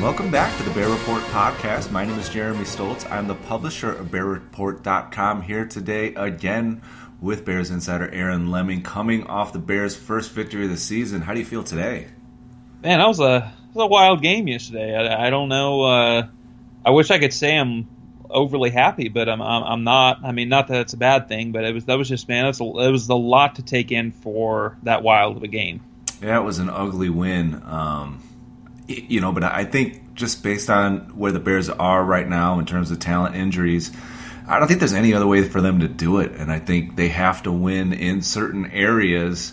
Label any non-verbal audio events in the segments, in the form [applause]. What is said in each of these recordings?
Welcome back to the Bear Report podcast. My name is Jeremy Stoltz. I'm the publisher of BearReport.com here today again with Bears insider Aaron Leming coming off the Bears' first victory of the season. How do you feel today? Man, that was a that was a wild game yesterday. I, I don't know. Uh, I wish I could say I'm overly happy, but I'm, I'm, I'm not. I mean, not that it's a bad thing, but it was that was just man, it was, a, it was a lot to take in for that wild of a game. Yeah, it was an ugly win. Um, you know, but I think just based on where the Bears are right now in terms of talent injuries, I don't think there's any other way for them to do it, and I think they have to win in certain areas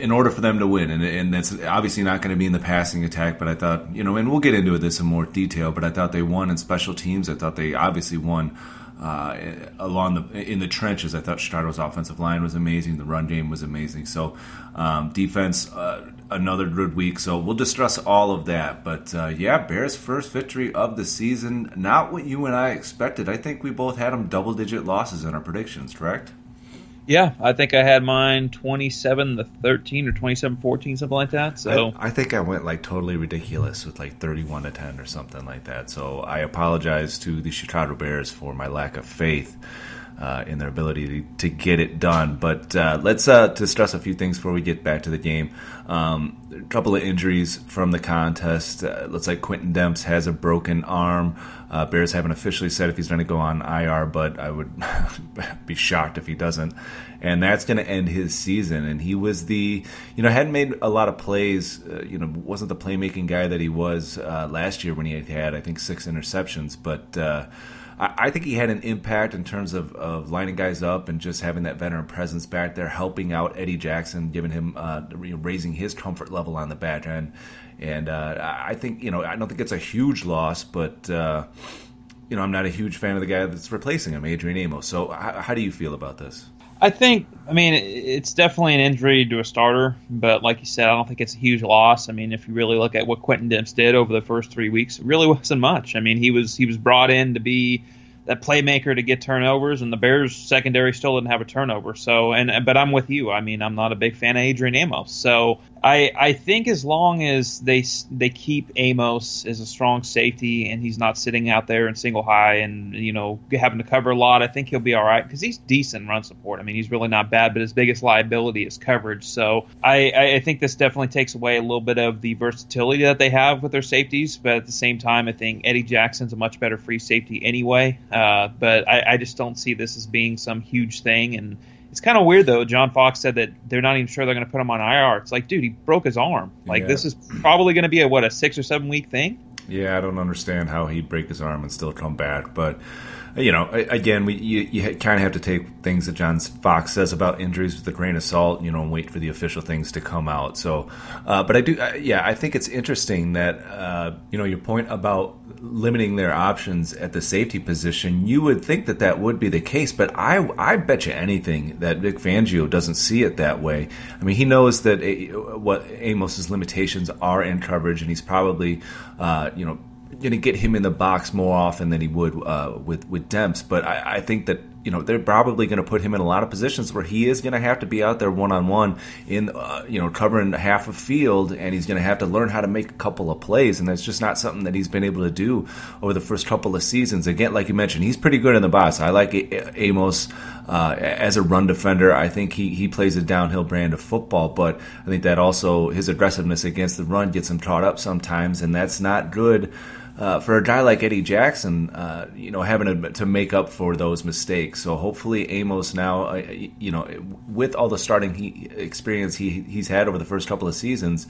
in order for them to win. And, and that's obviously not going to be in the passing attack, but I thought, you know, and we'll get into this in more detail, but I thought they won in special teams. I thought they obviously won uh, along the in the trenches. I thought Chicago's offensive line was amazing. The run game was amazing. So um, defense, uh, another good week. So we'll discuss all of that. But uh, yeah, Bears' first victory of the season. Not what you and I expected. I think we both had them double digit losses in our predictions. Correct? Yeah, I think I had mine 27 to 13 or 27 14, something like that. So I, I, think I went like totally ridiculous with like 31 to 10 or something like that. So I apologize to the Chicago Bears for my lack of faith. Uh, in their ability to, to, get it done. But uh, let's uh, discuss a few things before we get back to the game. Um, a couple of injuries from the contest. Uh, looks like Quintin Demps has a broken arm. Uh, Bears haven't officially said if he's going to go on IR, but I would [laughs] be shocked if he doesn't. And that's going to end his season. And he was the, you know, hadn't made a lot of plays. Uh, you know, wasn't the playmaking guy that he was last year when he had, I think, six interceptions. But I, think he had an impact in terms of, of lining guys up and just having that veteran presence back there, helping out Eddie Jackson, giving him uh, raising his comfort level on the back end. And uh, I think you know I don't think it's a huge loss, but uh, you know I'm not a huge fan of the guy that's replacing him, Adrian Amos. So how, how do you feel about this? I think, I mean, it's definitely an injury to a starter, but like you said, I don't think it's a huge loss. I mean, if you really look at what Quintin Demps did over the first three weeks, it really [laughs] wasn't much. I mean, he was he was brought in to be that playmaker to get turnovers, and the Bears secondary still didn't have a turnover. So, and but I'm with you. I mean, I'm not a big fan of Adrian Amos. So I I think as long as they they keep Amos as a strong safety and he's not sitting out there in single high and you know having to cover a lot, I think he'll be all right because he's decent run support. I mean, he's really not bad, but his biggest liability is coverage. So I I think this definitely takes away a little bit of the versatility that they have with their safeties, but at the same time, I think Eddie Jackson's a much better free safety anyway. Uh, but I, I just don't see this as being some huge thing, and It's kind of weird though. John Fox said that they're not even sure they're going to put him on IR. It's like, dude, he broke his arm. Like Yeah. this is probably going to be a what a six or seven week thing. Yeah, I don't understand how he'd break his arm and still come back. But you know, again, we you, you kind of have to take things that John Fox says about injuries with a grain of salt. You know, and wait for the official things to come out. So, uh, but I do, uh, yeah, I think it's interesting that uh, you know your point about limiting their options at the safety position. You would think that that would be the case, but I I bet you anything that Vic Fangio doesn't see it that way. I mean, he knows that uh, what Amos's limitations are in coverage, and he's probably uh, you know going to get him in the box more often than he would uh, with with Demps. But I, I think that you know they're probably going to put him in a lot of positions where he is going to have to be out there one on one in uh, you know covering half a field, and he's going to have to learn how to make a couple of plays, and that's just not something that he's been able to do over the first couple of seasons. Again, like you mentioned, he's pretty good in the box. I like Amos. Uh, as a run defender, I think he, he plays a downhill brand of football, but I think that also his aggressiveness against the run gets him caught up sometimes, and that's not good uh, for a guy like Eddie Jackson, uh, you know, having to, to make up for those mistakes. So hopefully Amos now, uh, you know, with all the starting he, experience he he's had over the first couple of seasons,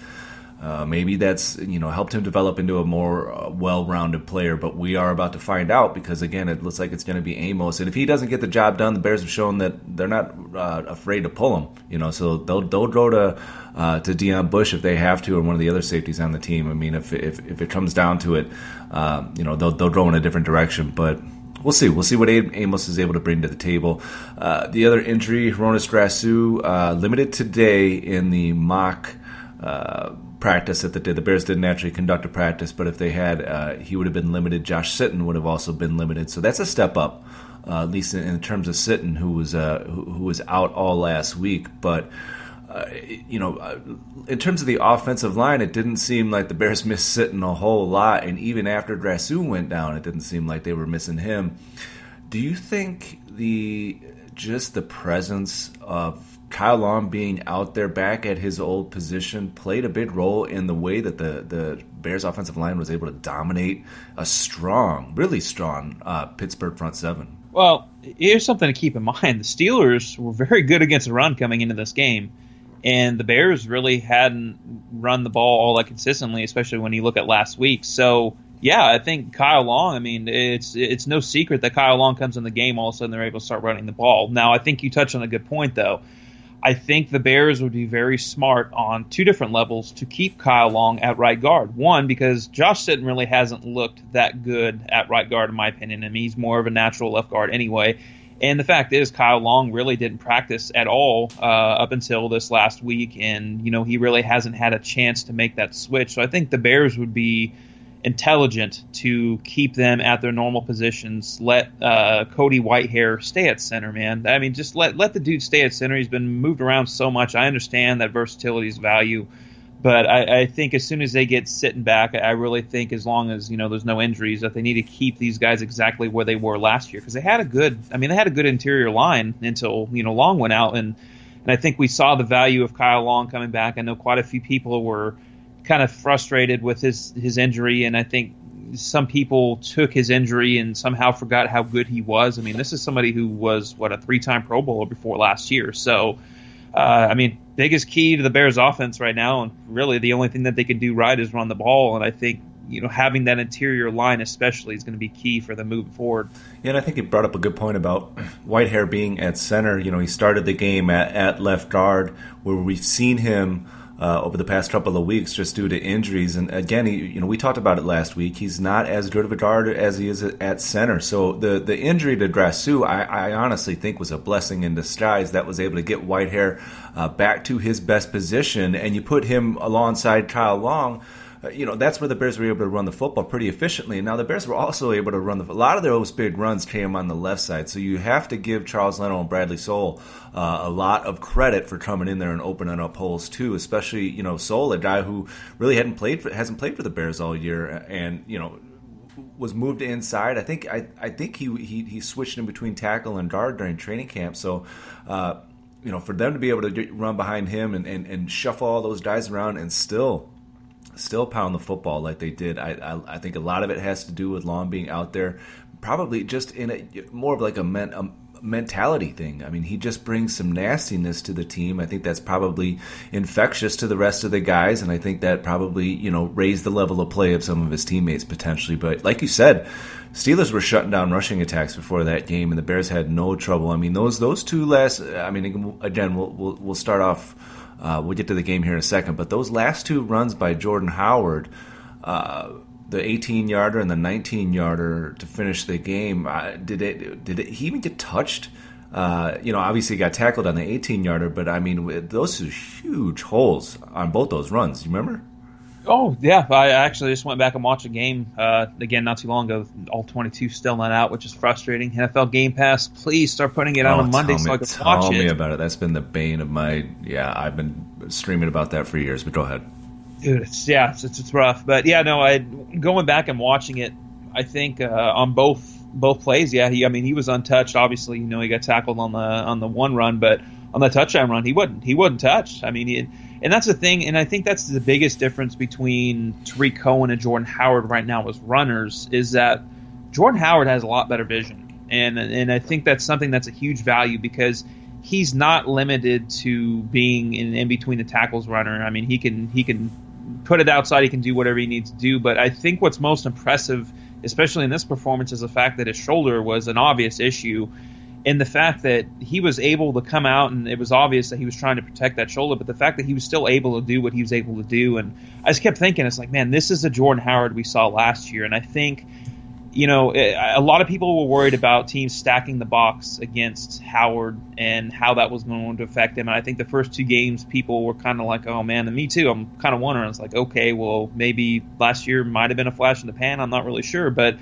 uh, maybe that's you know helped him develop into a more uh, well-rounded player. But we are about to find out because again, it looks like it's going to be Amos, and if he doesn't get the job done, the Bears have shown that they're not uh, afraid to pull him. You know, so they'll they'll go to uh, to Deion Bush if they have to, or one of the other safeties on the team. I mean, if if, if it comes down to it, um, you know, they'll they'll go in a different direction, but. We'll see. We'll see what Amos is able to bring to the table. Uh, the other injury, Hroniss Grasu, uh, limited today in the mock uh, practice that the, the Bears didn't actually conduct a practice, but if they had, uh, he would have been limited. Josh Sitton would have also been limited. So that's a step up, uh, at least in, in terms of Sitton, who was uh, who, who was out all last week. But uh, you know, uh, in terms of the offensive line, it didn't seem like the Bears [laughs] missed Sitton a whole lot. And even after Grasu went down, it didn't seem like they were missing him. Do you think the just the presence of Kyle Long being out there back at his old position played a big role in the way that the, the Bears offensive line was able to dominate a strong, really strong uh, Pittsburgh front seven? Well, here's something to keep in mind. The Steelers were very good against the run coming into this game. And the Bears really hadn't run the ball all that consistently, especially when you look at last week. So, yeah, I think Kyle Long. I mean, it's it's no secret that Kyle Long comes in the game, all of a sudden they're able to start running the ball. Now, I think you touched on a good point, though. I think the Bears would be very smart on two different levels to keep Kyle Long at right guard. One, because Josh Sitton really hasn't looked that good at right guard, in my opinion. I mean, he's more of a natural left guard anyway. And the fact is, Kyle Long really didn't practice at all uh, up until this last week, and you know he really hasn't had a chance to make that switch. So I think the Bears would be intelligent to keep them at their normal positions. Let uh, Cody Whitehair stay at center, man. I mean, just let let the dude stay at center. He's been moved around so much. I understand that versatility is value, but I, I think as soon as they get Sitton back, I really think as long as you know there's no injuries, that they need to keep these guys exactly where they were last year because they had a good. I mean, they had a good interior line until you know Long went out and. And I think we saw the value of Kyle Long coming back. I know quite a few people were kind of frustrated with his his injury, and I think some people took his injury and somehow forgot how good he was. I mean, this is somebody who was what a three-time Pro Bowler before last year. So, uh, I mean, biggest key to the Bears' offense right now, and really the only thing that they can do right is run the ball. And I think you know having that interior line especially is going to be key for them moving forward. Yeah, and I think you brought up a good point about Whitehair being at center. You know, he started the game at, at left guard, where we've seen him uh, over the past couple of weeks just due to injuries. And again, he, you know, we talked about it last week. He's not as good of a guard as he is at center. So the the injury to Grasu, I, I honestly think was a blessing in disguise that was able to get Whitehair uh, back to his best position, and you put him alongside Kyle Long. Uh, you know that's where the Bears were able to run the football pretty efficiently. Now the Bears were also able to run the a lot of those big runs came on the left side, so you have to give Charles Leno and Bradley Sowell uh, a lot of credit for coming in there and opening up holes too. Especially you know Sowell, a guy who really hadn't played for, hasn't played for the Bears all year, and you know was moved inside. I think I, I think he, he he switched in between tackle and guard during training camp. So. Uh, you know, for them to be able to run behind him and, and, and shuffle all those guys around and still still pound the football like they did. I, I, I think a lot of it has to do with Long being out there, probably just in a more of like a, men, a, mentality thing. I mean, he just brings some nastiness to the team. I think that's probably infectious to the rest of the guys, and I think that probably you know raised the level of play of some of his teammates potentially. But like you said, Steelers were shutting down rushing attacks before that game, and the Bears had no trouble. I mean, those those two last. I mean, again, we'll we'll, we'll start off. Uh, we'll get to the game here in a second, but those last two runs by Jordan Howard. Uh, the 18 yarder and the 19 yarder to finish the game. Uh, did it? Did it, he even get touched? Uh, you know, obviously he got tackled on the 18 yarder, but I mean, those are huge holes on both those runs. You remember? Oh yeah, I actually just went back and watched a game uh, again not too long ago. All 22 still not out, which is frustrating. NFL Game Pass, please start putting it out oh, on Monday so I can watch it. Tell me about it. That's been the bane of my. Yeah, I've been streaming about that for years. But go ahead dude, it's yeah, it's, it's rough. But yeah, no, I going back and watching it. I think uh, on both both plays, yeah, he I mean he was untouched. Obviously, you know he got tackled on the on the one run, but on the touchdown run, he wasn't he wasn't touched. I mean, he, and that's the thing, and I think that's the biggest difference between Tarik Cohen and Jordan Howard right now as runners is that Jordan Howard has a lot better vision, and and I think that's something that's a huge value because he's not limited to being an in between the tackles runner. I mean, he can he can put it outside. He can do whatever he needs to do. But I think what's most impressive, especially in this performance, is the fact that his shoulder was an obvious issue. And the fact that he was able to come out and it was obvious that he was trying to protect that shoulder, but the fact that he was still able to do what he was able to do. And I just kept thinking, it's like, man, this is the Jordan Howard we saw last year. And I think you know, a lot of people were worried about teams stacking the box against Howard and how that was going to affect him. And I think the first two games, people were kind of like, "Oh man," and me too. I'm kind of wondering. It's like, okay, well, maybe last year might have been a flash in the pan. I'm not really sure, but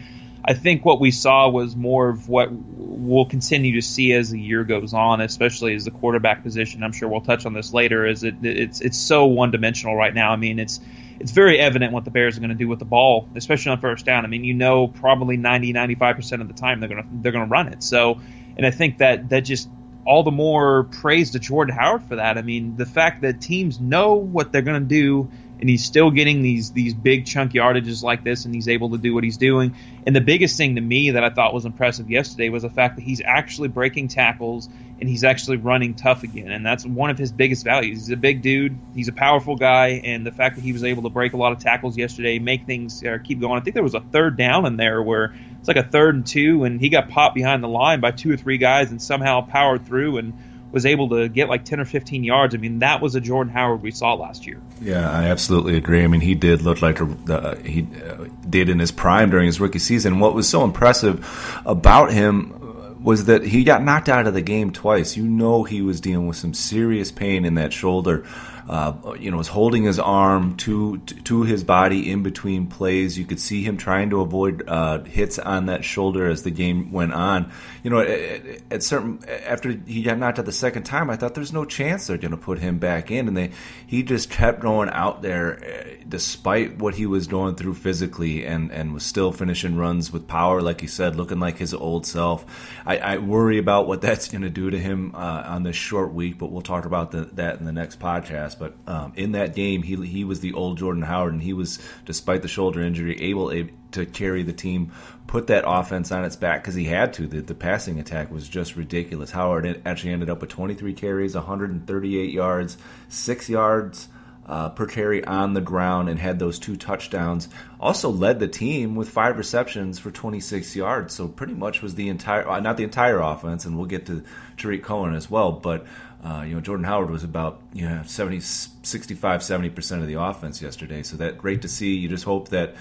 I think what we saw was more of what we'll continue to see as the year goes on, especially as the quarterback position. I'm sure we'll touch on this later. Is it? It's it's so one dimensional right now. I mean, it's it's very evident what the Bears are going to do with the ball, especially on first down. I mean, you know, probably 90, 95% of the time they're going to they're going to run it. So, and I think that that just all the more praise to Jordan Howard for that. I mean, the fact that teams know what they're going to do and he's still getting these these big chunk yardages like this and he's able to do what he's doing. And the biggest thing to me that I thought was impressive yesterday was the fact that he's actually breaking tackles and he's actually running tough again. And that's one of his biggest values. He's a big dude, he's a powerful guy, and the fact that he was able to break a lot of tackles yesterday, make things uh, keep going. I think there was a third down in there where it's like a third and two, and he got popped behind the line by two or three guys and somehow powered through and was able to get like 10 or 15 yards. I mean, that was a Jordan Howard we saw last year. Yeah, I absolutely agree. I mean, he did look like uh, he uh, did in his prime during his rookie season. What was so impressive about him was that he got knocked out of the game twice. You know, he was dealing with some serious pain in that shoulder uh, you know, was holding his arm to to his body in between plays. You could see him trying to avoid uh, hits on that shoulder as the game went on. You know, at, at, certain after he got knocked out the second time, I thought there's no chance they're going to put him back in, and they he just kept going out there uh, despite what he was going through physically, and and was still finishing runs with power, like you said, looking like his old self. I, I worry about what [laughs] that's going to do to him uh, on this short week, but we'll talk about the, that in the next podcast. But um, in that game, he he was the old Jordan Howard, and he was, despite the shoulder injury, able to carry the team, put that offense on its back because he had to. The, the passing attack was just ridiculous. Howard actually ended up with 23 carries, 138 yards, six yards. Uh, per carry on the ground and had those two touchdowns. Also led the team with five receptions for 26 yards. So pretty much was the entire, uh, not the entire offense, and we'll get to Tarik Cohen as well, but uh, you know, Jordan Howard was about you know 70, 65, 70 percent of the offense yesterday. So that great to see. You just hope that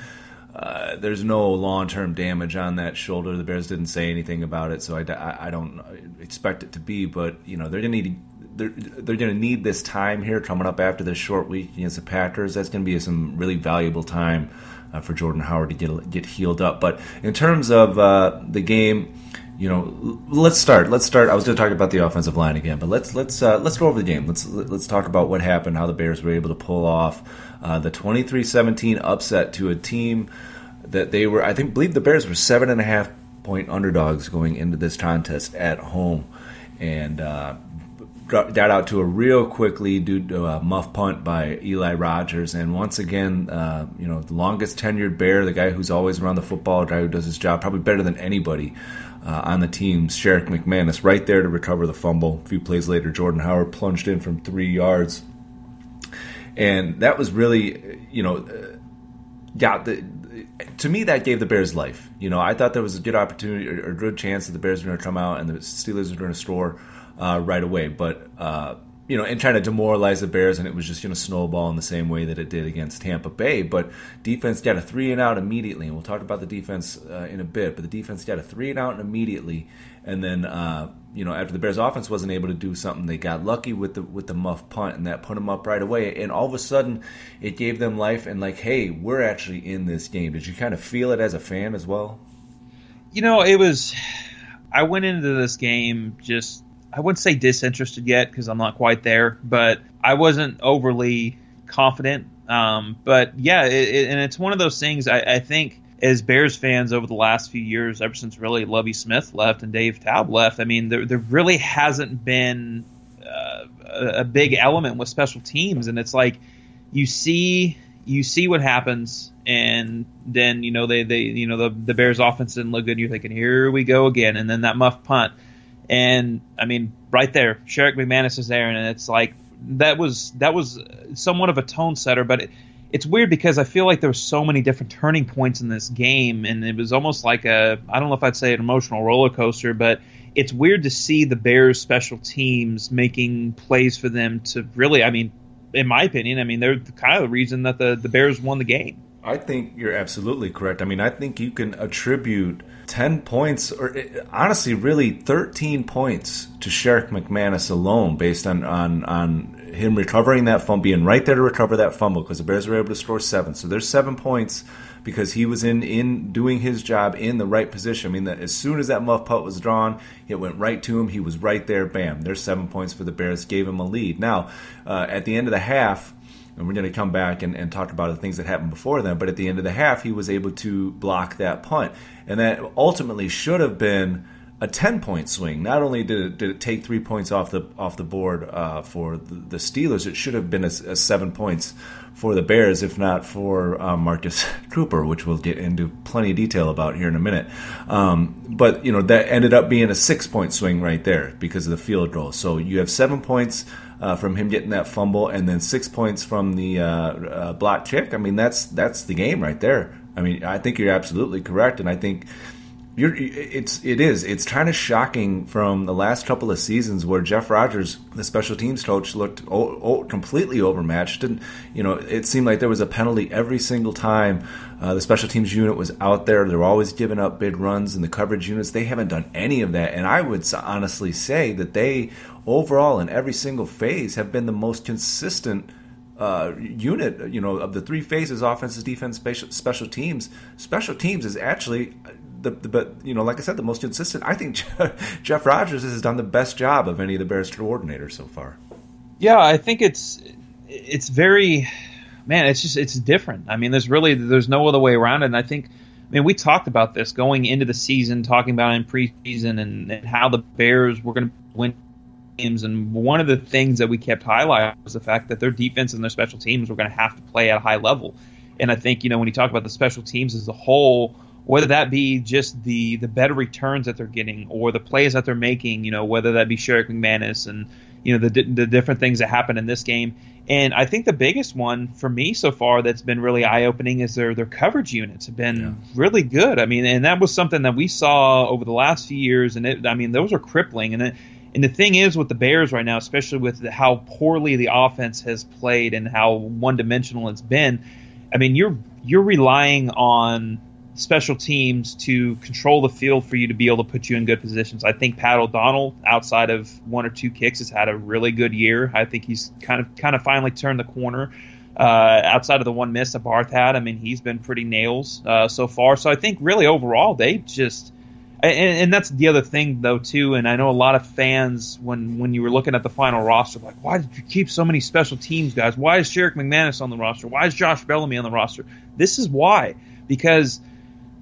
uh, there's no long term damage on that shoulder. The Bears didn't say anything about it, so I, I, I don't expect it to be. But you know, they're gonna need they're they're gonna need this time here coming up after this short week against the Packers. That's gonna be some really valuable time uh, for Jordan Howard to get get healed up. But in terms of uh, the game you know, let's start. Let's start. I was going to talk about the offensive line again, but let's let's uh, let's go over the game. Let's let's talk about what happened, how the Bears were able to pull off uh, the 23-17 upset to a team that they were. I think believe the Bears were seven and a half point underdogs going into this contest at home, and uh, got out to a real quick lead due to a muff punt by Eli Rogers. And once again, uh, you know, the longest tenured Bear, the guy who's always around the football, the guy who does his job probably better than anybody uh, on the team, Sherrick McManus, right there to recover the fumble. A few plays later, Jordan Howard plunged in from three yards. And that was really, you know, uh, got the to me, that gave the Bears life. You know, I thought there was a good opportunity or a good chance that the Bears were going to come out and the Steelers were going to score uh, right away. But uh, you know, and trying to demoralize the Bears, and it was just going to snowball in the same way that it did against Tampa Bay. But defense got a three and out immediately, and we'll talk about the defense uh, in a bit. But the defense got a three and out immediately, and then uh, you know after the Bears offense wasn't able to do something, they got lucky with the with the muff punt, and that put them up right away. And all of a sudden, it gave them life, and like, hey, we're actually in this game. Did you kind of feel it as a fan as well? You know, it was. I went into this game just I wouldn't say disinterested yet because I'm not quite there, but I wasn't overly confident. Um, but yeah, it, it, and it's one of those things I, I, think as Bears fans over the last few years, ever since really Lovie Smith left and Dave Toub left, I mean, there, there really hasn't been uh, a, a big element with special teams, and it's like you see you see what happens, and then you know they they you know the the Bears offense didn't look good. And you're thinking, here we go again, and then that muff punt and I mean, right there, Sherrick McManus is there, and it's like that was that was somewhat of a tone setter, but it, it's weird because I feel like there were so many different turning points in this game, and it was almost like a I don't know if I'd say an emotional roller coaster, but it's weird to see the Bears special teams making plays for them to really, I mean, in my opinion, I mean they're kind of the reason that the the Bears won the game. I think you're absolutely correct. I mean, I think you can attribute 10 points, or honestly, really 13 points to Sherrick McManus alone based on, on, on him recovering that fumble, being right there to recover that fumble because the Bears were able to score seven. So there's seven points because he was in, in doing his job in the right position. I mean, that as soon as that muff putt was drawn, it went right to him. He was right there. Bam. There's seven points for the Bears. Gave him a lead. Now, uh, at the end of the half, and we're going to come back and, and talk about the things that happened before then. But at the end of the half, he was able to block that punt, and that ultimately should have been a ten point swing. Not only did it, did it take three points off the off the board uh, for the, Steelers, it should have been a, a, seven points for the Bears, if not for uh, Marcus [laughs] Cooper, which we'll get into plenty of detail about here in a minute. Um, but you know that ended up being a six point swing right there because of the field goal. So you have seven points uh, from him getting that fumble, and then six points from the uh, uh, block kick. I mean, that's that's the game right there. I mean, I think you're absolutely correct, and I think you're, it's it is it's kind of shocking from the last couple of seasons where Jeff Rodgers, the special teams coach, looked o- o- completely overmatched, and you know it seemed like there was a penalty every single time uh, the special teams unit was out there. They were always giving up big runs, and the coverage units they haven't done any of that. And I would honestly say that they overall in every single phase have been the most consistent. Uh, unit, you know, of the three phases, offenses, defense, special, special teams. Special teams is actually the, the, but you know, like I said, the most consistent. I think [laughs] Jeff Rodgers has done the best job of any of the Bears coordinators so far. Yeah, I think it's it's very man. It's just it's different. I mean, there's really there's no other way around it. And I think, I mean, we talked about this going into the season, talking about in preseason and, and how the Bears were going to win games. And one of the things that we kept highlighting was the fact that their defense and their special teams were going to have to play at a high level. And I think you know when you talk about the special teams as a whole whether that be just the the better returns that they're getting or the plays that they're making, you know, whether that be Sherrick McManus and you know the the different things that happen in this game. And I think the biggest one for me so far that's been really eye opening is their their coverage units have been yeah. really good. I mean, and that was something that we saw over the last few years, and it, I mean those are crippling. And it, and the thing is with the Bears right now, especially with how poorly the offense has played and how one dimensional it's been. I mean, you're you're relying on special teams to control the field for you to be able to put you in good positions. I think Pat O'Donnell, outside of one or two kicks, has had a really good year. I think he's kind of kind of finally turned the corner. Uh, outside of the one miss that Barth had, I mean, he's been pretty nails uh, so far. So I think really overall they just. And, and, that's the other thing though too and i know a lot of fans when when you were looking at the final roster like why did you keep so many special teams guys why is Sherrick McManus on the roster why is josh bellamy on the roster this is why because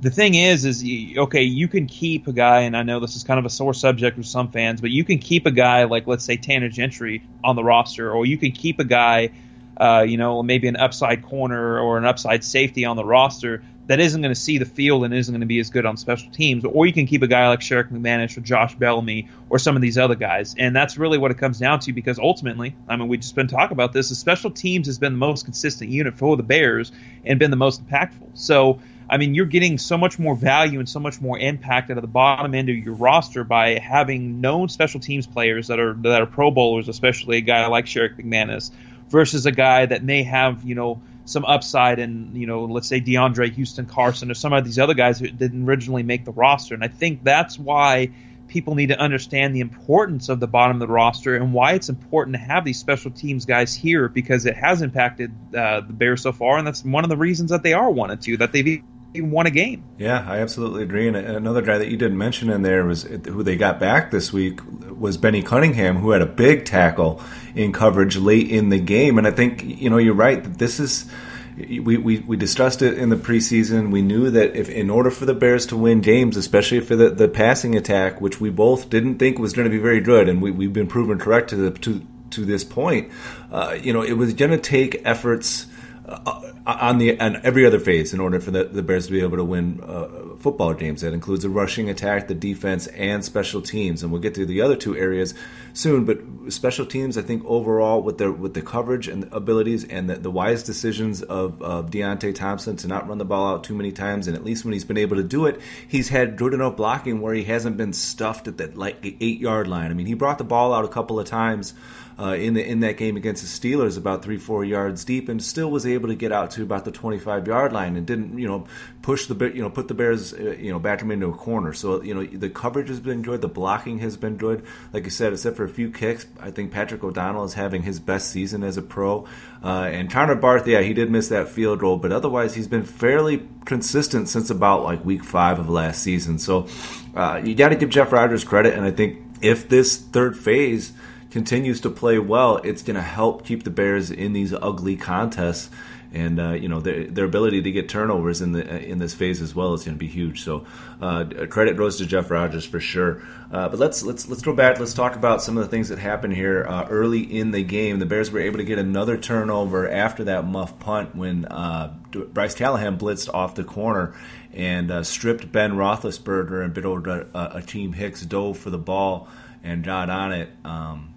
the thing is, is okay, you can keep a guy, and I know this is kind of a sore subject with some fans, but you can keep a guy like, let's say, Tanner Gentry on the roster, or you can keep a guy, uh, you know, maybe an upside corner or an upside safety on the roster that isn't going to see the field and isn't going to be as good on special teams. Or you can keep a guy like Sherrick McManus or Josh Bellamy or some of these other guys. And that's really what it comes down to because ultimately, I mean, we've just been talking about this. The special teams has been the most consistent unit for the Bears and been the most impactful. So, I mean, you're getting so much more value and so much more impact out of the bottom end of your roster by having known special teams players that are that are Pro Bowlers, especially a guy like Sherrick McManus, versus a guy that may have, you know, some upside in, you know, let's say DeAndre Houston Carson or some of these other guys who didn't originally make the roster. And I think that's why people need to understand the importance of the bottom of the roster and why it's important to have these special teams guys here because it has impacted uh, the Bears so far, and that's one of the reasons that they are one and two that they've even won a game. Yeah, I absolutely agree. And another guy that you didn't mention in there was who they got back this week was Benny Cunningham, who had a big tackle in coverage late in the game. And I think you know you're right. That this is we, we, we discussed it in the preseason. We knew that if in order for the Bears to win games, especially for the, the passing attack, which we both didn't think was going to be very good, and we, we've been proven correct to the, to to this point, uh, you know, it was going to take efforts uh, on the on every other phase in order for the, the Bears to be able to win uh, football games. That includes the rushing attack, the defense, and special teams. And we'll get to the other two areas soon. But special teams, I think overall with their with the coverage and abilities and the, the wise decisions of, of Deonte Thompson to not run the ball out too many times, and at least when he's been able to do it, he's had good enough blocking where he hasn't been stuffed at that like eight yard line. I mean, he brought the ball out a couple of times uh, in the in that game against the Steelers, about three four yards deep, and still was able to get out to about the 25 yard line and didn't you know push the you know put the Bears uh, you know back them into a corner. So you know the coverage has been good, the blocking has been good. Like you said, except for a few kicks, I think Patrick O'Donnell is having his best season as a pro. Uh, and Connor Barth, yeah, he did miss that field goal, but otherwise he's been fairly consistent since about like week five of last season. So uh, you got to give Jeff Rodgers credit, and I think if this third phase continues to play well, it's going to help keep the Bears in these ugly contests. And uh, you know their, their ability to get turnovers in the in this phase as well is going to be huge. So uh, credit goes to Jeff Rodgers for sure. Uh, but let's let's let's go back. Let's talk about some of the things that happened here uh, early in the game. The Bears were able to get another turnover after that muff punt when uh, Bryce Callahan blitzed off the corner and uh, stripped Ben Roethlisberger and bit over Akiem Hicks dove for the ball and got on it. Um,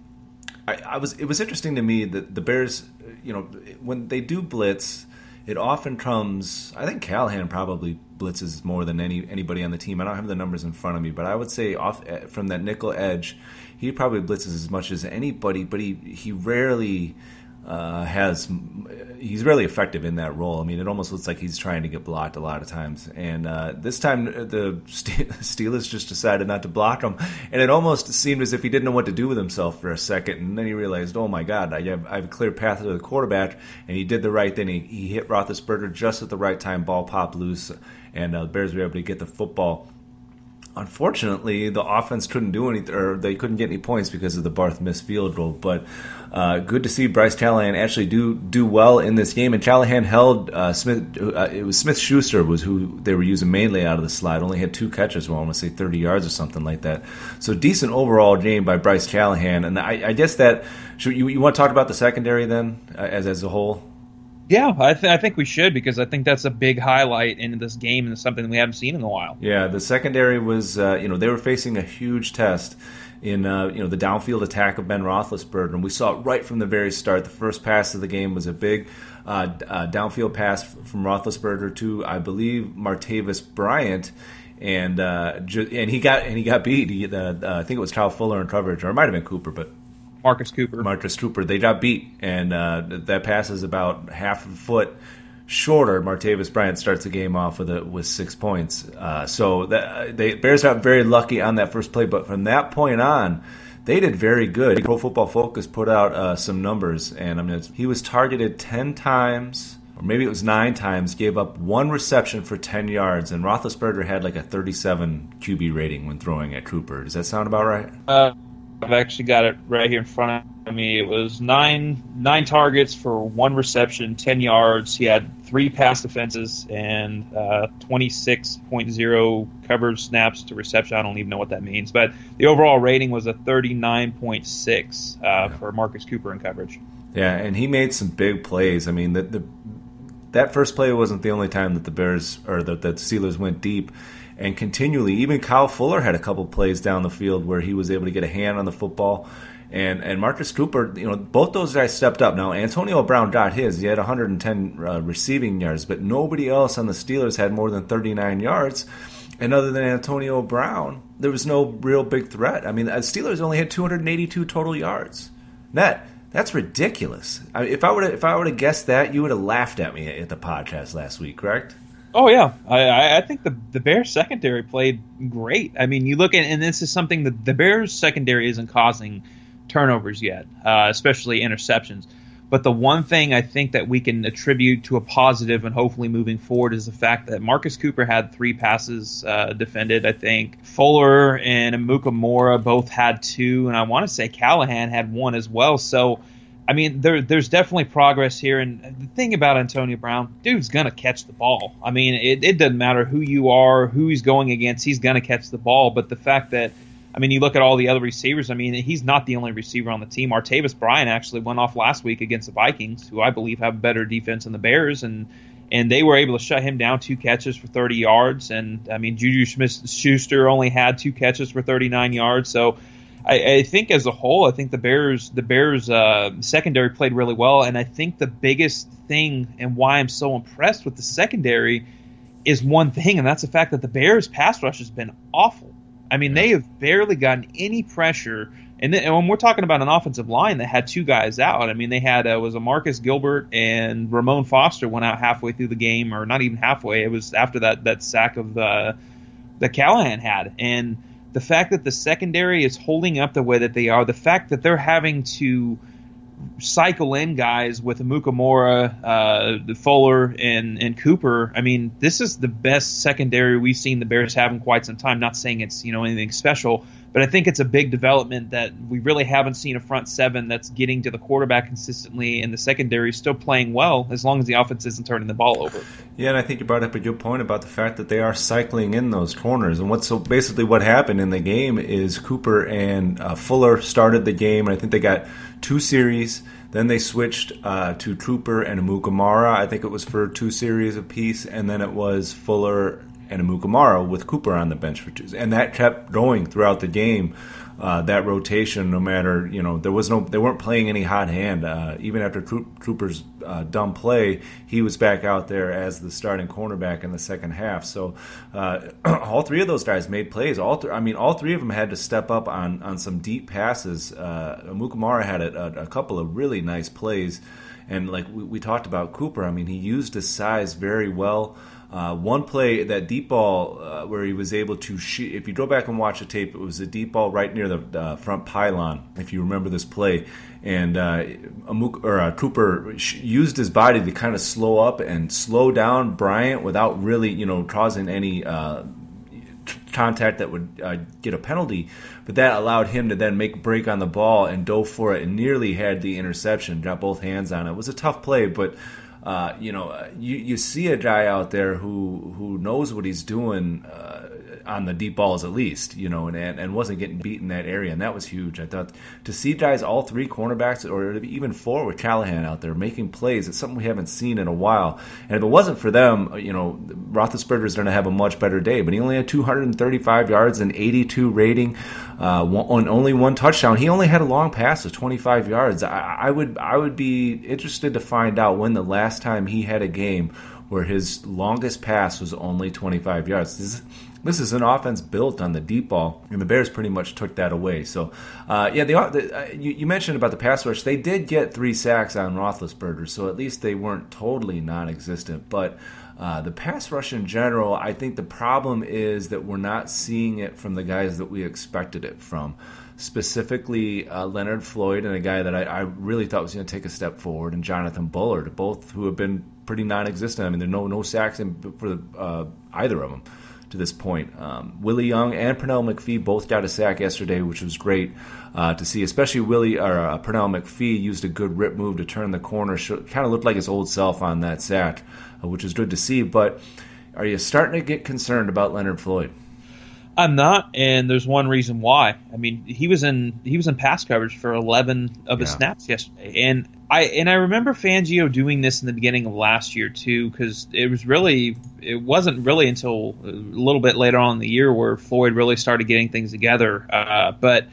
I, I, was it was interesting to me that the Bears, you know, when they do blitz, it often comes. I think Callahan probably blitzes more than any anybody on the team. I don't have the numbers in front of me, but I would say off eh, from that nickel edge, he probably blitzes as much as anybody. But he he rarely uh, has he's really effective in that role. I mean, it almost looks like he's trying to get blocked a lot of times. And uh, this time, [laughs] the Steelers just decided not to block him, and it almost seemed as if he didn't know what to do with himself for a second. And then he realized, oh my God, I have, I have a clear path to the quarterback, and he did the right thing. He, he hit Roethlisberger just at the right time. Ball popped loose, and uh, the Bears were able to get the football unfortunately, the offense couldn't do anything, or they couldn't get any points because of the Barth missed field goal. But uh, good to see Bryce Callahan actually do do well in this game. And Callahan held uh, Smith. Uh, it was Smith Schuster was who they were using mainly out of the slide. Only had two catches, well, I want to say thirty yards or something like that. So decent overall game by Bryce Callahan. And I, I guess that should, you, you want to talk about the secondary then uh, as as a whole. Yeah, I, th- I, think we should because I think that's a big highlight in this game and something we haven't seen in a while. Yeah, the secondary was, uh, you know, they were facing a huge test in, uh, you know, the downfield attack of Ben Roethlisberger, and we saw it right from the very start. The first pass of the game was a big uh, uh downfield pass from Roethlisberger to, I believe, Martavis Bryant and uh, and he got and he got beat. He, uh, I think it was Kyle Fuller in coverage, or it might have been Cooper, but Marcus Cooper. Marcus Cooper. They got beat, and uh, that pass is about half a foot shorter. Martavis Bryant starts the game off with a, with six points. Uh, so that, they Bears got very lucky on that first play, but from that point on. They did very good. Pro Football Focus put out uh, some numbers, and I mean, he was targeted ten times, or maybe it was nine times. Gave up one reception for ten yards, and Roethlisberger had like a thirty-seven QB rating when throwing at Cooper. Does that sound about right? Uh, I've actually got it right here in front of me. It was nine nine targets for one reception, ten yards. He had three pass defenses and uh, twenty six point zero covered snaps to reception. I don't even know what that means, but the overall rating was a thirty nine point six uh, for Marcus Cooper in coverage. Yeah, and he made some big plays. I mean, the, the that first play wasn't the only time that the Bears or that the Steelers went deep and continually. Even Kyle Fuller had a couple plays down the field where he was able to get a hand on the football. And and Marcus Cooper, you know, both those guys stepped up. Now Antonio Brown got his; he had 110 uh, receiving yards, but nobody else on the Steelers had more than 39 yards. And other than Antonio Brown, there was no real big threat. I mean, the Steelers only had 282 total yards net. That's ridiculous. I mean, if I would if I would have guessed that, you would have laughed at me at the podcast last week, correct? Oh yeah, I, I think the the Bears secondary played great. I mean, you look at and this is something that the Bears secondary isn't causing turnovers yet, uh, especially interceptions. But the one thing I think that we can attribute to a positive and hopefully moving forward is the fact that Marcus Cooper had three passes uh, defended. I think Fuller and Amukamara both had two, and I want to say Callahan had one as well. So I mean, there, there's definitely progress here. And the thing about Antonio Brown, dude's going to catch the ball. I mean, it, it doesn't matter who you are, who he's going against, he's going to catch the ball. But the fact that, I mean, you look at all the other receivers, I mean, he's not the only receiver on the team. Martavis Bryant actually went off last week against the Vikings, who I believe have better defense than the Bears. And and they were able to shut him down two catches for 30 yards. And I mean, Juju Smith Schuster only had two catches for 39 yards. So I, I, think as a whole, I think the Bears the Bears uh, secondary played really well, and I think the biggest thing and why I'm so impressed with the secondary is one thing, and that's the fact that the Bears pass rush has been awful. I mean, they have barely gotten any pressure. And, then, and when we're talking about an offensive line that had two guys out, I mean, they had uh, was a Marcus Gilbert and Ramon Foster went out halfway through the game, or not even halfway. It was after that that sack of uh, that Callahan had, and the fact that the secondary is holding up the way that they are, the fact that they're having to cycle in guys with Amukamara, uh, the Fuller, and and Cooper. I mean, this is the best secondary we've seen the Bears have in quite some time. Not saying it's you know anything special, but I think it's a big development that we really haven't seen a front seven that's getting to the quarterback consistently, and the secondary is still playing well as long as the offense isn't turning the ball over. Yeah, and I think you brought up a good point about the fact that they are cycling in those corners. And what's so basically what happened in the game is Cooper and uh, Fuller started the game, and I think they got two series. Then they switched uh, to Cooper and Amukamara. I think it was for two series apiece, and then it was Fuller and Amukamara with Cooper on the bench for two, and that kept going throughout the game. Uh, that rotation, no matter you know, there was no, they weren't playing any hot hand. Uh, even after Cooper's uh, dumb play, he was back out there as the starting cornerback in the second half. So uh, [clears throat] all three of those guys made plays. All th- I mean, all three of them had to step up on on some deep passes. Uh, Amukamara had a, a, a couple of really nice plays, and like we, we talked about Cooper, I mean, he used his size very well. Uh, one play, that deep ball uh, where he was able to shoot. If you go back and watch the tape, it was a deep ball right near the uh, front pylon. If you remember this play, and uh, Amuk, or uh, Cooper used his body to kind of slow up and slow down Bryant without really, you know, causing any uh, contact that would uh, get a penalty, but that allowed him to then make break on the ball and dove for it and nearly had the interception. Got both hands on it. It was a tough play, but uh, you know, you, you see a guy out there who who knows what he's doing uh, on the deep balls at least, you know, and, and wasn't getting beat in that area, and that was huge. I thought to see guys, all three cornerbacks, or even four with Callahan out there making plays, it's something we haven't seen in a while. And if it wasn't for them, you know, Roethlisberger's going to have a much better day. But he only had 235 yards and 82 rating, uh, on only one touchdown. He only had a long pass of 25 yards. I, I would I would be interested to find out when the last time he had a game where his longest pass was only 25 yards. This, this is an offense built on the deep ball, and the Bears pretty much took that away. So, uh, yeah, the, uh, you, you, mentioned about the pass rush. They did get three sacks on Roethlisberger, so at least they weren't totally non-existent. But uh, the pass rush in general, I think the problem is that we're not seeing it from the guys that we expected it from. Specifically, uh, Leonard Floyd and a guy that I, I really thought was going to take a step forward, and Jonathan Bullard, both who have been pretty non-existent. I mean, there's no no sacks in, for the, uh, either of them to this point. Um, Willie Young and Pernell McPhee both got a sack yesterday, which was great uh, to see. Especially Willie or uh, Pernell McPhee used a good rip move to turn the corner. Kind of looked like his old self on that sack, uh, which is good to see. But are you starting to get concerned about Leonard Floyd? I'm not, and there's one reason why. I mean, he was in he was in pass coverage for 11 of his yeah. snaps yesterday, and I and I remember Fangio doing this in the beginning of last year too, because it was really it wasn't really until a little bit later on in the year where Floyd really started getting things together. Uh, but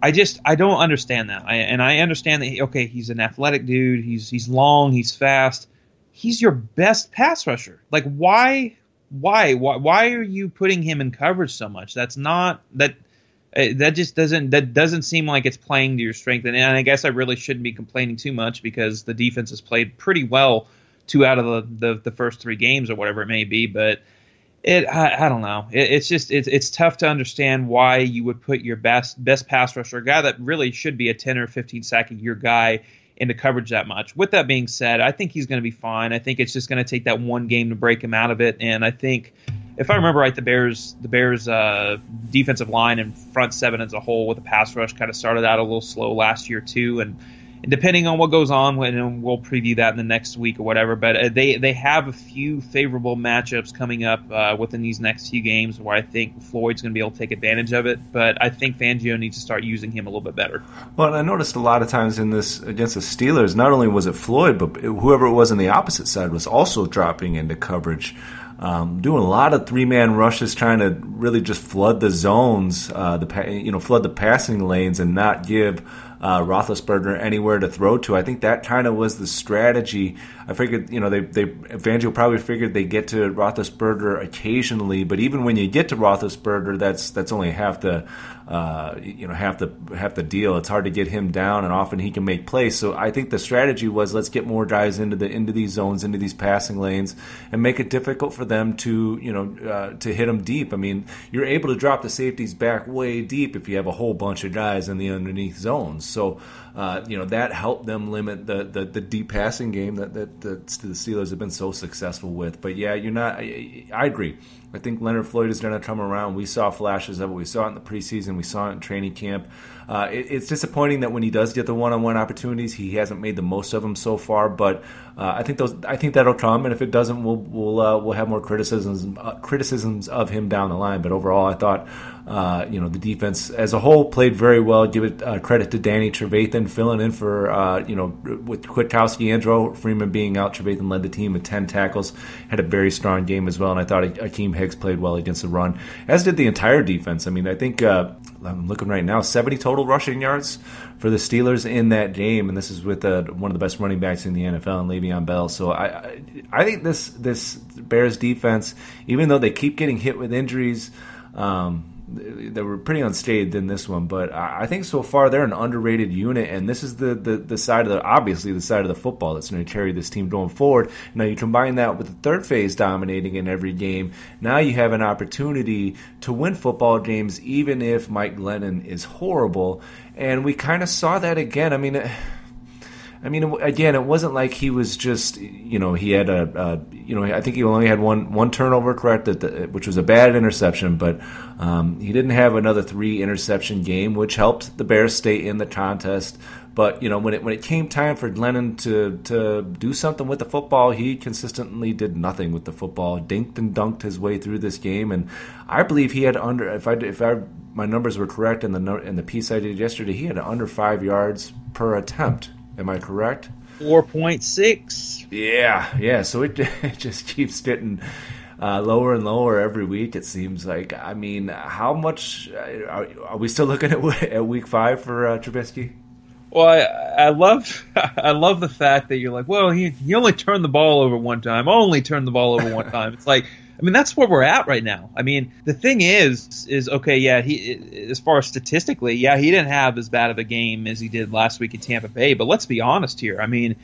I just I don't understand that, I, and I understand that okay, he's an athletic dude, he's he's long, he's fast, he's your best pass rusher. Like why why why why are you putting him in coverage so much? That's not that uh, that just doesn't that doesn't seem like it's playing to your strength. And, and I guess I really shouldn't be complaining too much because the defense has played pretty well two out of the the, the first three games or whatever it may be, but. It, I, I don't know. It, it's just it's it's tough to understand why you would put your best best pass rusher, a guy that really should be a ten or fifteen sack a year guy, into coverage that much. With that being said, I think he's going to be fine. I think it's just going to take that one game to break him out of it, and I think if I remember right, the Bears the Bears uh, defensive line and front seven as a whole with the pass rush kind of started out a little slow last year too, and and depending on what goes on, and we'll preview that in the next week or whatever. But uh, they they have a few favorable matchups coming up uh, within these next few games where I think Floyd's going to be able to take advantage of it. But I think Fangio needs to start using him a little bit better. Well, I noticed a lot of times in this against the Steelers, not only was it Floyd, but whoever it was on the opposite side was also dropping into coverage. Um, doing a lot of three man rushes, trying to really just flood the zones, uh, the you know flood the passing lanes, and not give uh, Roethlisberger anywhere to throw to. I think that kind of was the strategy. I figured, you know, they they Fangio probably figured they get to Roethlisberger occasionally, but even when you get to Roethlisberger, that's that's only half the uh, you know half the half the deal. It's hard to get him down, and often he can make plays. So I think the strategy was let's get more guys into the into these zones, into these passing lanes, and make it difficult for them to you know uh, to hit them deep. I mean, you're able to drop the safeties back way deep if you have a whole bunch of guys in the underneath zones. So uh, you know that helped them limit the, the, the deep passing game that, that, that the Steelers have been so successful with. But yeah, you're not. I, I agree. I think Leonard Floyd is going to come around. We saw flashes of it. We saw it in the preseason. We saw it in training camp. Uh, it, it's disappointing that when he does get the one-on-one opportunities, he hasn't made the most of them so far. But uh, I think those, I think that'll come. And if it doesn't, we'll we'll uh, we'll have more criticisms uh, criticisms of him down the line. But overall, I thought uh, you know, the defense as a whole played very well. Give it uh, credit to Danny Trevathan filling in for, uh, you know, with Kwiatkoski and Joe Freeman being out. Trevathan led the team with 10 tackles, had a very strong game as well. And I thought Akiem Hicks played well against the run, as did the entire defense. I mean, I think I'm looking right now, 70 total rushing yards for the Steelers in that game, and this is with uh, one of the best running backs in the NFL, and Le'Veon Bell. So I, I think this this Bears defense, even though they keep getting hit with injuries. Um, they were pretty unstayed in this one, but I think so far they're an underrated unit, and this is the, the, the side of the obviously the side of the football that's going to carry this team going forward. Now you combine that with the third phase dominating in every game. Now you have an opportunity to win football games, even if Mike Glennon is horrible, and we kind of saw that again. I mean. I mean, again, it wasn't like he was just, you know, he had a, a you know, I think he only had one one turnover, correct, which was a bad interception, but um, he didn't have another three interception game, which helped the Bears stay in the contest. But you know, when it when it came time for Glennon to to do something with the football, he consistently did nothing with the football. Dinked and dunked his way through this game, and I believe he had under if I if I my numbers were correct in the in the piece I did yesterday, he had under five yards per attempt Am I correct? 4.6. Yeah, yeah. So it, [laughs] it just keeps getting uh, lower and lower every week. It seems like. I mean, how much uh, are, are we still looking [laughs] at, at week five for uh, Trubisky? Well, I, I love [laughs] I love the fact that you're like, well, he he only turned the ball over one time. Only turned the ball over one time. It's like I mean, that's where we're at right now. I mean, the thing is, is okay, yeah, he as far as statistically, yeah, he didn't have as bad of a game as he did last week in Tampa Bay. But let's be honest here. I mean,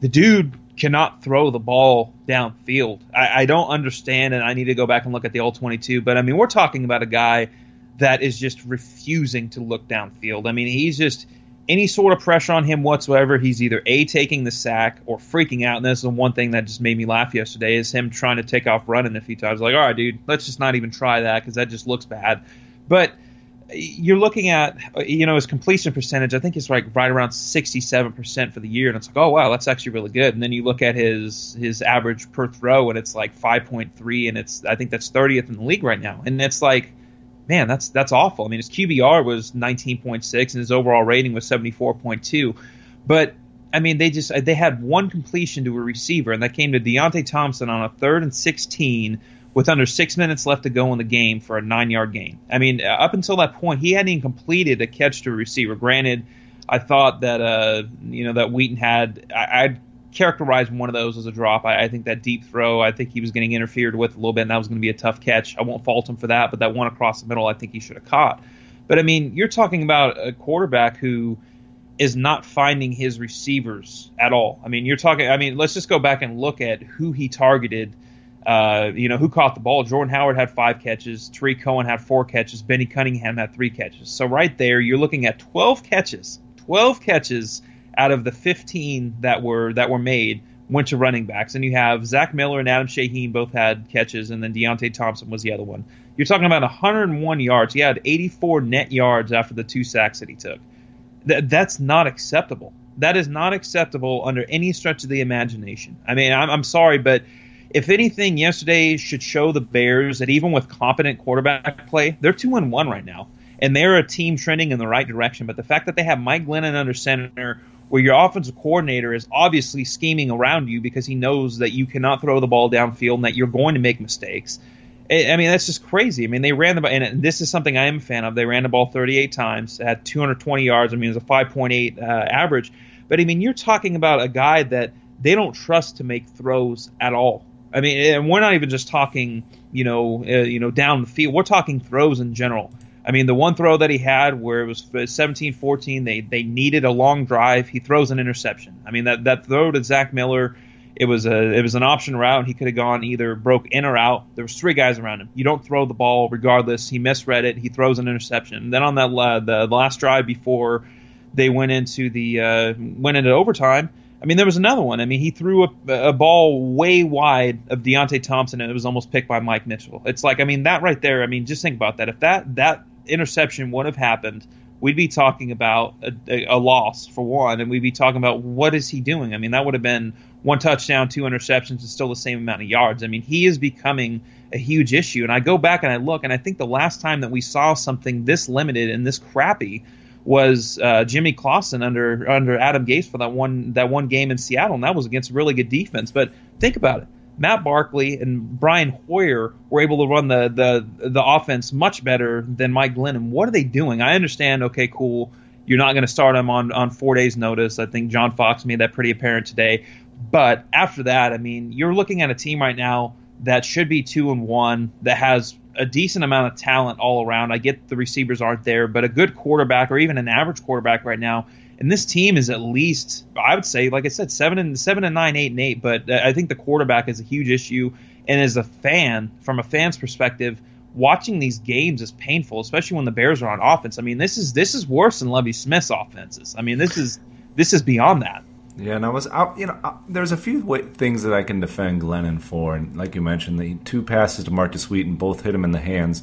the dude cannot throw the ball downfield. I, I don't understand, and I need to go back and look at the all 22. But I mean, we're talking about a guy that is just refusing to look downfield. I mean, he's just any sort of pressure on him whatsoever, he's either a taking the sack or freaking out. And this is the one thing that just made me laugh yesterday is him trying to take off running a few times. Like, all right, dude, let's just not even try that because that just looks bad. But you're looking at you know his completion percentage. I think it's like right around 67 percent for the year, and it's like, oh wow, that's actually really good. And then you look at his his average per throw, and it's like 5.3, and it's I think that's 30th in the league right now. And it's like, man, that's that's awful. I mean, his QBR was 19.6, and his overall rating was 74.2. But I mean, they just they had one completion to a receiver, and that came to Deonte Thompson on a third and 16 with under six minutes left to go in the game for a nine yard gain. I mean, up until that point, he hadn't even completed a catch to a receiver. Granted, I thought that uh, you know that Wheaton had I, would characterize one of those as a drop. I, I, think that deep throw, I think he was getting interfered with a little bit, and that was going to be a tough catch. I won't fault him for that, but that one across the middle, I think he should have caught. But I mean, you're talking about a quarterback who is not finding his receivers at all. I mean, you're talking. I mean, let's just go back and look at who he targeted uh, you know, who caught the ball? Jordan Howard had five catches. Tarik Cohen had four catches. Benny Cunningham had three catches. So right there, you're looking at 12 catches. 12 catches out of the 15 that were that were made went to running backs. And you have Zach Miller and Adam Shaheen both had catches, and then Deonte Thompson was the other one. You're talking about 101 yards. He had 84 net yards after the two sacks that he took. Th- that's not acceptable. That is not acceptable under any stretch of the imagination. I mean, I'm, I'm sorry, but – if anything, yesterday should show the Bears that even with competent quarterback play, they're two and one right now, and they're a team trending in the right direction. But the fact that they have Mike Glennon under center, where your offensive coordinator is obviously scheming around you because he knows that you cannot throw the ball downfield and that you're going to make mistakes. I mean, that's just crazy. I mean, they ran the ball, and this is something I am a fan of. They ran the ball 38 times, had 220 yards. I mean, it was a 5.8 uh, average. But I mean, you're talking about a guy that they don't trust to make throws at all. I mean, and we're not even just talking, you know, uh, you know, down the field. We're talking throws in general. I mean, the one throw that he had where it was 17-14, they they needed a long drive. He throws an interception. I mean, that that throw to Zach Miller, it was a it was an option route. He could have gone either broke in or out. There was three guys around him. You don't throw the ball regardless. He misread it. He throws an interception. Then on that uh, the, last drive before they went into the uh, went into overtime I mean, there was another one. I mean, he threw a, a, ball way wide of Deonte Thompson, and it was almost picked by Mike Mitchell. It's like, I mean, that right there. I mean, just think about that. If that that interception would have happened, we'd be talking about a, a, loss for one, and we'd be talking about what is he doing. I mean, that would have been one touchdown, two interceptions, and still the same amount of yards. I mean, he is becoming a huge issue. And I go back and I look, and I think the last time that we saw something this limited and this crappy was uh, Jimmy Clausen under under Adam Gase for that one that one game in Seattle, and that was against really good defense. But think about it. Matt Barkley and Brian Hoyer were able to run the the the offense much better than Mike Glennon. What are they doing? I understand. Okay, cool. You're not going to start him on on four days' notice. I think John Fox made that pretty apparent today. But after that, I mean, you're looking at a team right now that should be two and one that has a decent amount of talent all around. I get the receivers aren't there, but a good quarterback or even an average quarterback right now. And this team is at least, I would say, like I said, seven and seven and nine, eight and eight. But I think the quarterback is a huge issue. And as a fan, from a fan's perspective, watching these games is painful, especially when the Bears are on offense. I mean, this is this is worse than Lovie Smith's offenses. I mean, this is this is beyond that. Yeah, and I was out. You know, uh, there's a few things that I can defend Glennon for, and like you mentioned, the two passes to Markus Wheaton both hit him in the hands.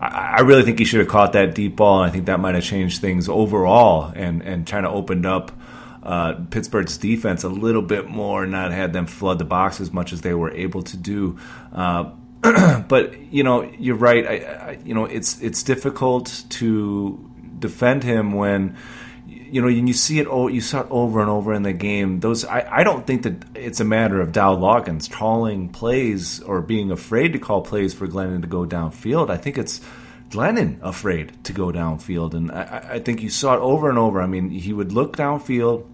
I, I really think he should have caught that deep ball, and I think that might have changed things overall, and and kind of opened up uh, Pittsburgh's defense a little bit more, and not had them flood the box as much as they were able to do. Uh, [clears throat] but you know, you're right. I, I, you know, it's it's difficult to defend him when you know, and you see it, oh, you saw it over and over in the game. Those, I, I don't think that it's a matter of Dow Loggains calling plays or being afraid to call plays for Glennon to go downfield. I think it's Glennon afraid to go downfield, and I, I think you saw it over and over. I mean, he would look downfield,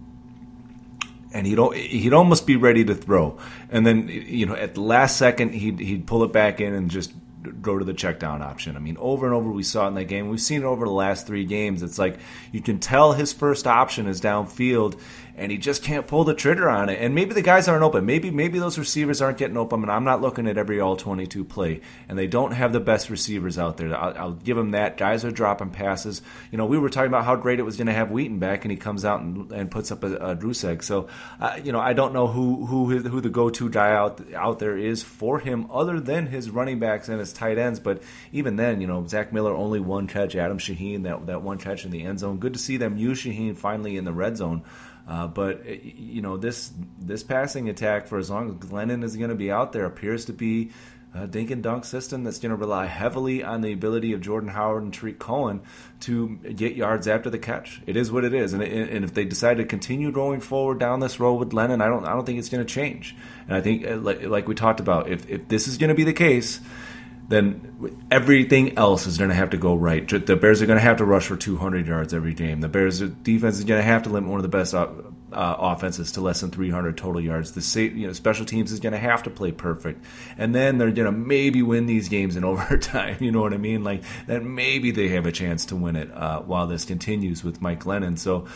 and he'd he'd almost be ready to throw, and then you know at the last second he'd he'd pull it back in and just go to the check down option. I mean, over and over we saw it in that game. We've seen it over the last three games. It's like you can tell his first option is downfield, and he just can't pull the trigger on it. And maybe the guys aren't open. Maybe maybe those receivers aren't getting open. And I'm not looking at every all 22 play, and they don't have the best receivers out there. I'll, I'll give them that. Guys are dropping passes. You know, we were talking about how great it was going to have Wheaton back, and he comes out and, and puts up a, a Drusek. So, uh, you know, I don't know who who who the go-to guy out out there is for him, other than his running backs and his tight ends. But even then, you know, Zach Miller only one catch. Adam Shaheen that that one catch in the end zone. Good to see them use Shaheen finally in the red zone. Uh, but uh, you know this this passing attack for as long as Glennon is going to be out there appears to be a dink and dunk system that's going to rely heavily on the ability of Jordan Howard and Tarik Cohen to get yards after the catch. It is what it is, and, and if they decide to continue going forward down this road with Glennon, I don't I don't think it's going to change. And I think uh, like, like we talked about, if if this is going to be the case then everything else is going to have to go right. The Bears are going to have to rush for 200 yards every game. The Bears defense is going to have to limit one of the best uh, offenses to less than 300 total yards. The you know special teams is going to have to play perfect, and then they're going to maybe win these games in [laughs] overtime. You know what I mean? Like that maybe they have a chance to win it uh, while this continues with Mike Glennon. So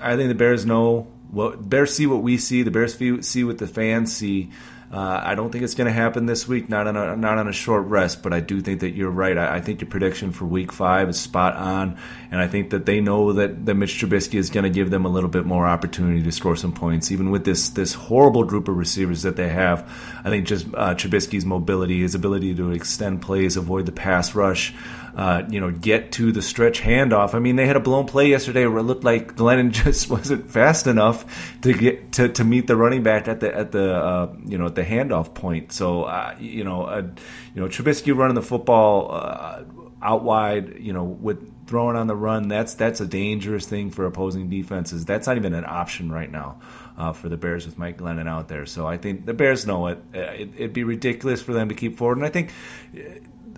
I think the Bears know what Bears see what we see. The Bears see what the fans see. Uh, I don't think it's going to happen this week, not on a not on a short rest. But I do think that you're right. I, I, think your prediction for Week Five is spot on, and I think that they know that, that Mitch Trubisky is going to give them a little bit more opportunity to score some points, even with this this horrible group of receivers that they have. I think just uh, Trubisky's mobility, his ability to extend plays, avoid the pass rush uh, you know, get to the stretch handoff. I mean, they had a blown play yesterday where it looked like Glennon [laughs] just wasn't fast enough to get to, to meet the running back at the at the uh, you know at the handoff point. So uh, you know, uh, you know, Trubisky running the football uh, out wide, you know, with throwing on the run, that's that's a dangerous thing for opposing defenses. That's not even an option right now. Uh, for the Bears with Mike Glennon out there. So I think the Bears know it. Uh, it. It'd be ridiculous for them to keep forward. And I think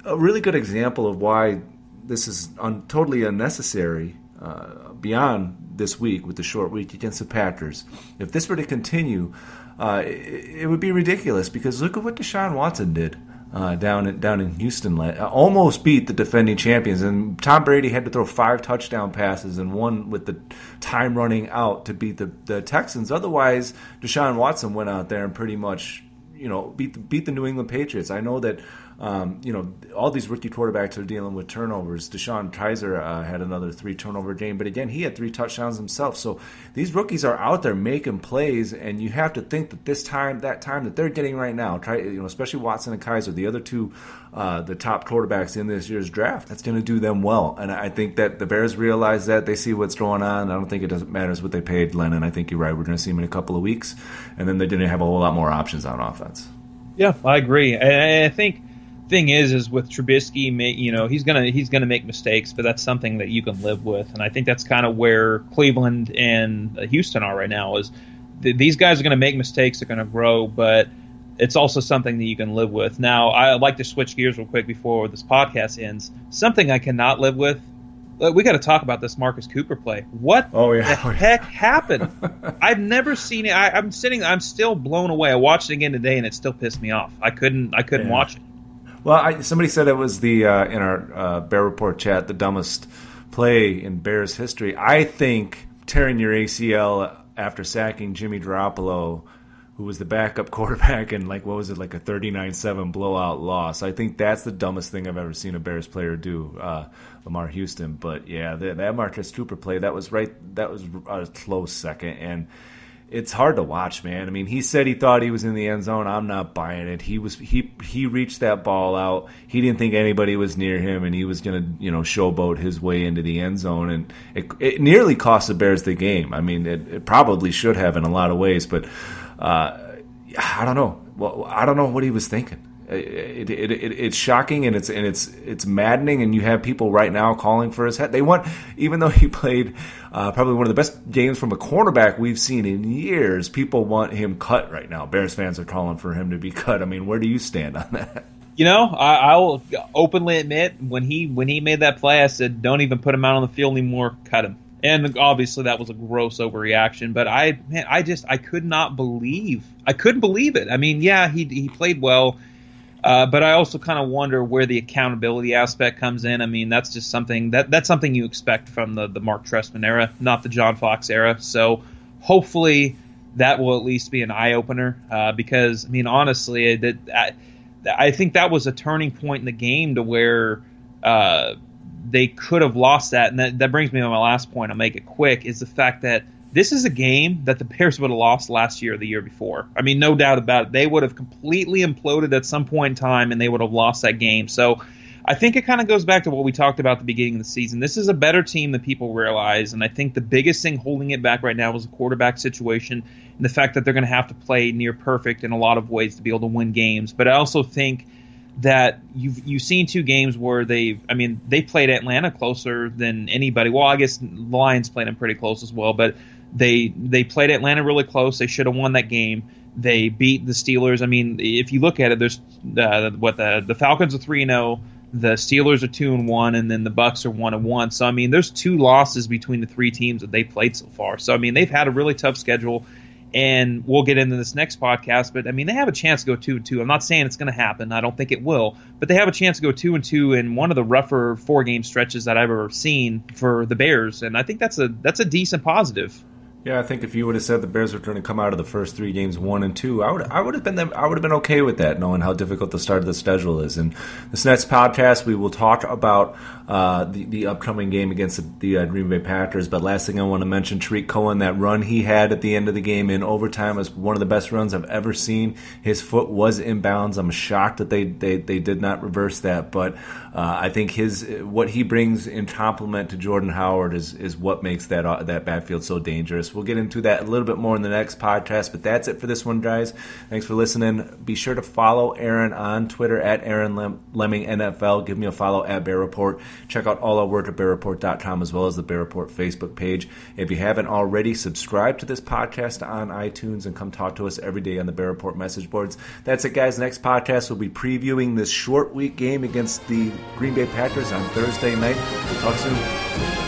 a really good example of why this is un- totally unnecessary uh, beyond this week with the short week against the Packers. If this were to continue, uh, it, it, would be ridiculous because look at what Deshaun Watson did. Uh, down in down in Houston, almost beat the defending champions, and Tom Brady had to throw five touchdown passes and one with the time running out to beat the, the Texans. Otherwise, Deshaun Watson went out there and pretty much, you know, beat the, beat the New England Patriots. I know that um, you know, all these rookie quarterbacks are dealing with turnovers. DeShone Kizer uh, had another three turnover game, but again, he had three touchdowns himself. So these rookies are out there making plays, and you have to think that this time, that time that they're getting right now, you know, especially Watson and Kizer, the other two, uh, the top quarterbacks in this year's draft, that's going to do them well. And I think that the Bears realize that they see what's going on. I don't think it doesn't matter what they paid Glennon. I think you're right. We're going to see him in a couple of weeks, and then they're going to have a whole lot more options on offense. Yeah, I agree. I think thing is, is with Trubisky, you know, he's gonna he's gonna make mistakes, but that's something that you can live with, and I think that's kind of where Cleveland and Houston are right now. Is th- these guys are gonna make mistakes, they're gonna grow, but it's also something that you can live with. Now, I'd like to switch gears real quick before this podcast ends. Something I cannot live with. Uh, we got to talk about this Marcus Cooper play. What oh, yeah. the [laughs] heck happened? I've never seen it. I, am sitting. I'm still blown away. I watched it again today, and it still pissed me off. I couldn't. I couldn't yeah. watch it. Well, I, somebody said it was the uh, in our uh, Bear Report chat the dumbest play in Bears history. I think tearing your ACL after sacking Jimmy Garoppolo, who was the backup [laughs] quarterback, and like what was it like a 39-7 blowout loss. I think that's the dumbest thing I've ever seen a Bears player do, uh, Lamar Houston. But yeah, that, that Marcus Cooper play that was right. That was a close second and it's hard to watch, man. I mean, he said he thought he was in the end zone. I'm not buying it. He was he he reached that ball out. He didn't think anybody was near him, and he was to you know showboat his way into the end zone, and it, it nearly cost the Bears the game. I mean, it, it probably should have in a lot of ways, but uh, I don't know. Well, I don't know what he was thinking. It, it, it, it's shocking and it's and it's it's maddening. And you have people right now calling for his head. They want, even though he played uh, probably one of the best games from a cornerback we've seen in years, people want him cut right now. Bears fans are calling for him to be cut. I mean, where do you stand on that? You know, I, I will openly admit when he when he made that play, I said, "Don't even put him out on the field anymore. Cut him." And obviously that was a gross overreaction, but I man, I just I could not believe I couldn't believe it. I mean, yeah, he he played well Uh, but I also kind of wonder where the accountability aspect comes in. I mean, that's just something that that's something you expect from the the Marc Trestman era, not the John Fox era. So hopefully that will at least be an eye opener. Uh, because I mean, honestly, that I, I, think that was a turning point in the game to where uh, they could have lost that. And that, that brings me to my last point. I'll make it quick. Is the fact that this is a game that the Bears would have lost last year or the year before. I mean, no doubt about it. They would have completely imploded at some point in time and they would have lost that game. So I think it kind of goes back to what we talked about at the beginning of the season. This is a better team than people realize. And I think the biggest thing holding it back right now is the quarterback situation and the fact that they're going to have to play near perfect in a lot of ways to be able to win games. But I also think that you've you've seen two games where they've I mean they played Atlanta closer than anybody. Well, I guess the Lions played them pretty close as well, but they they played Atlanta really close. They should have won that game. They beat the Steelers. I mean, if you look at it, there's uh, what the the Falcons are three and zero, oh, the Steelers are two and one, and then the Bucks are one and one. So I mean, there's two losses between the three teams that they played so far. So I mean, they've had a really tough schedule, and we'll get into this next podcast. But I mean, they have a chance to go two and two. I'm not saying it's going to happen. I don't think it will, but they have a chance to go two and two in one of the rougher four game stretches that I've ever seen for the Bears, and I think that's a that's a decent positive. Yeah, I think if you would have said the Bears were going to come out of the first three games one and two, I would I would have been I would have been okay with that, knowing how difficult the start of the schedule is. And this next podcast, we will talk about uh, the the upcoming game against the, the uh, Green Bay Packers. But last thing I want to mention, Tarik Cohen, that run he had at the end of the game in overtime was one of the best runs I've ever seen. His foot was in bounds. I'm shocked that they they, they did not reverse that, but uh, I think his what he brings in complement to Jordan Howard is is what makes that uh, that backfield so dangerous. We'll get into that a little bit more in the next podcast, but that's it for this one, guys. Thanks for listening. Be sure to follow Aaron on Twitter at Aaron Leming NFL. Give me a follow at Bear Report. Check out all our work at BearReport.com as well as the Bear Report Facebook page. If you haven't already, subscribe to this podcast on iTunes and come talk to us every day on the Bear Report message boards. That's it, guys. Next podcast, we'll be previewing this short week game against the Green Bay Packers on Thursday night. We'll talk soon.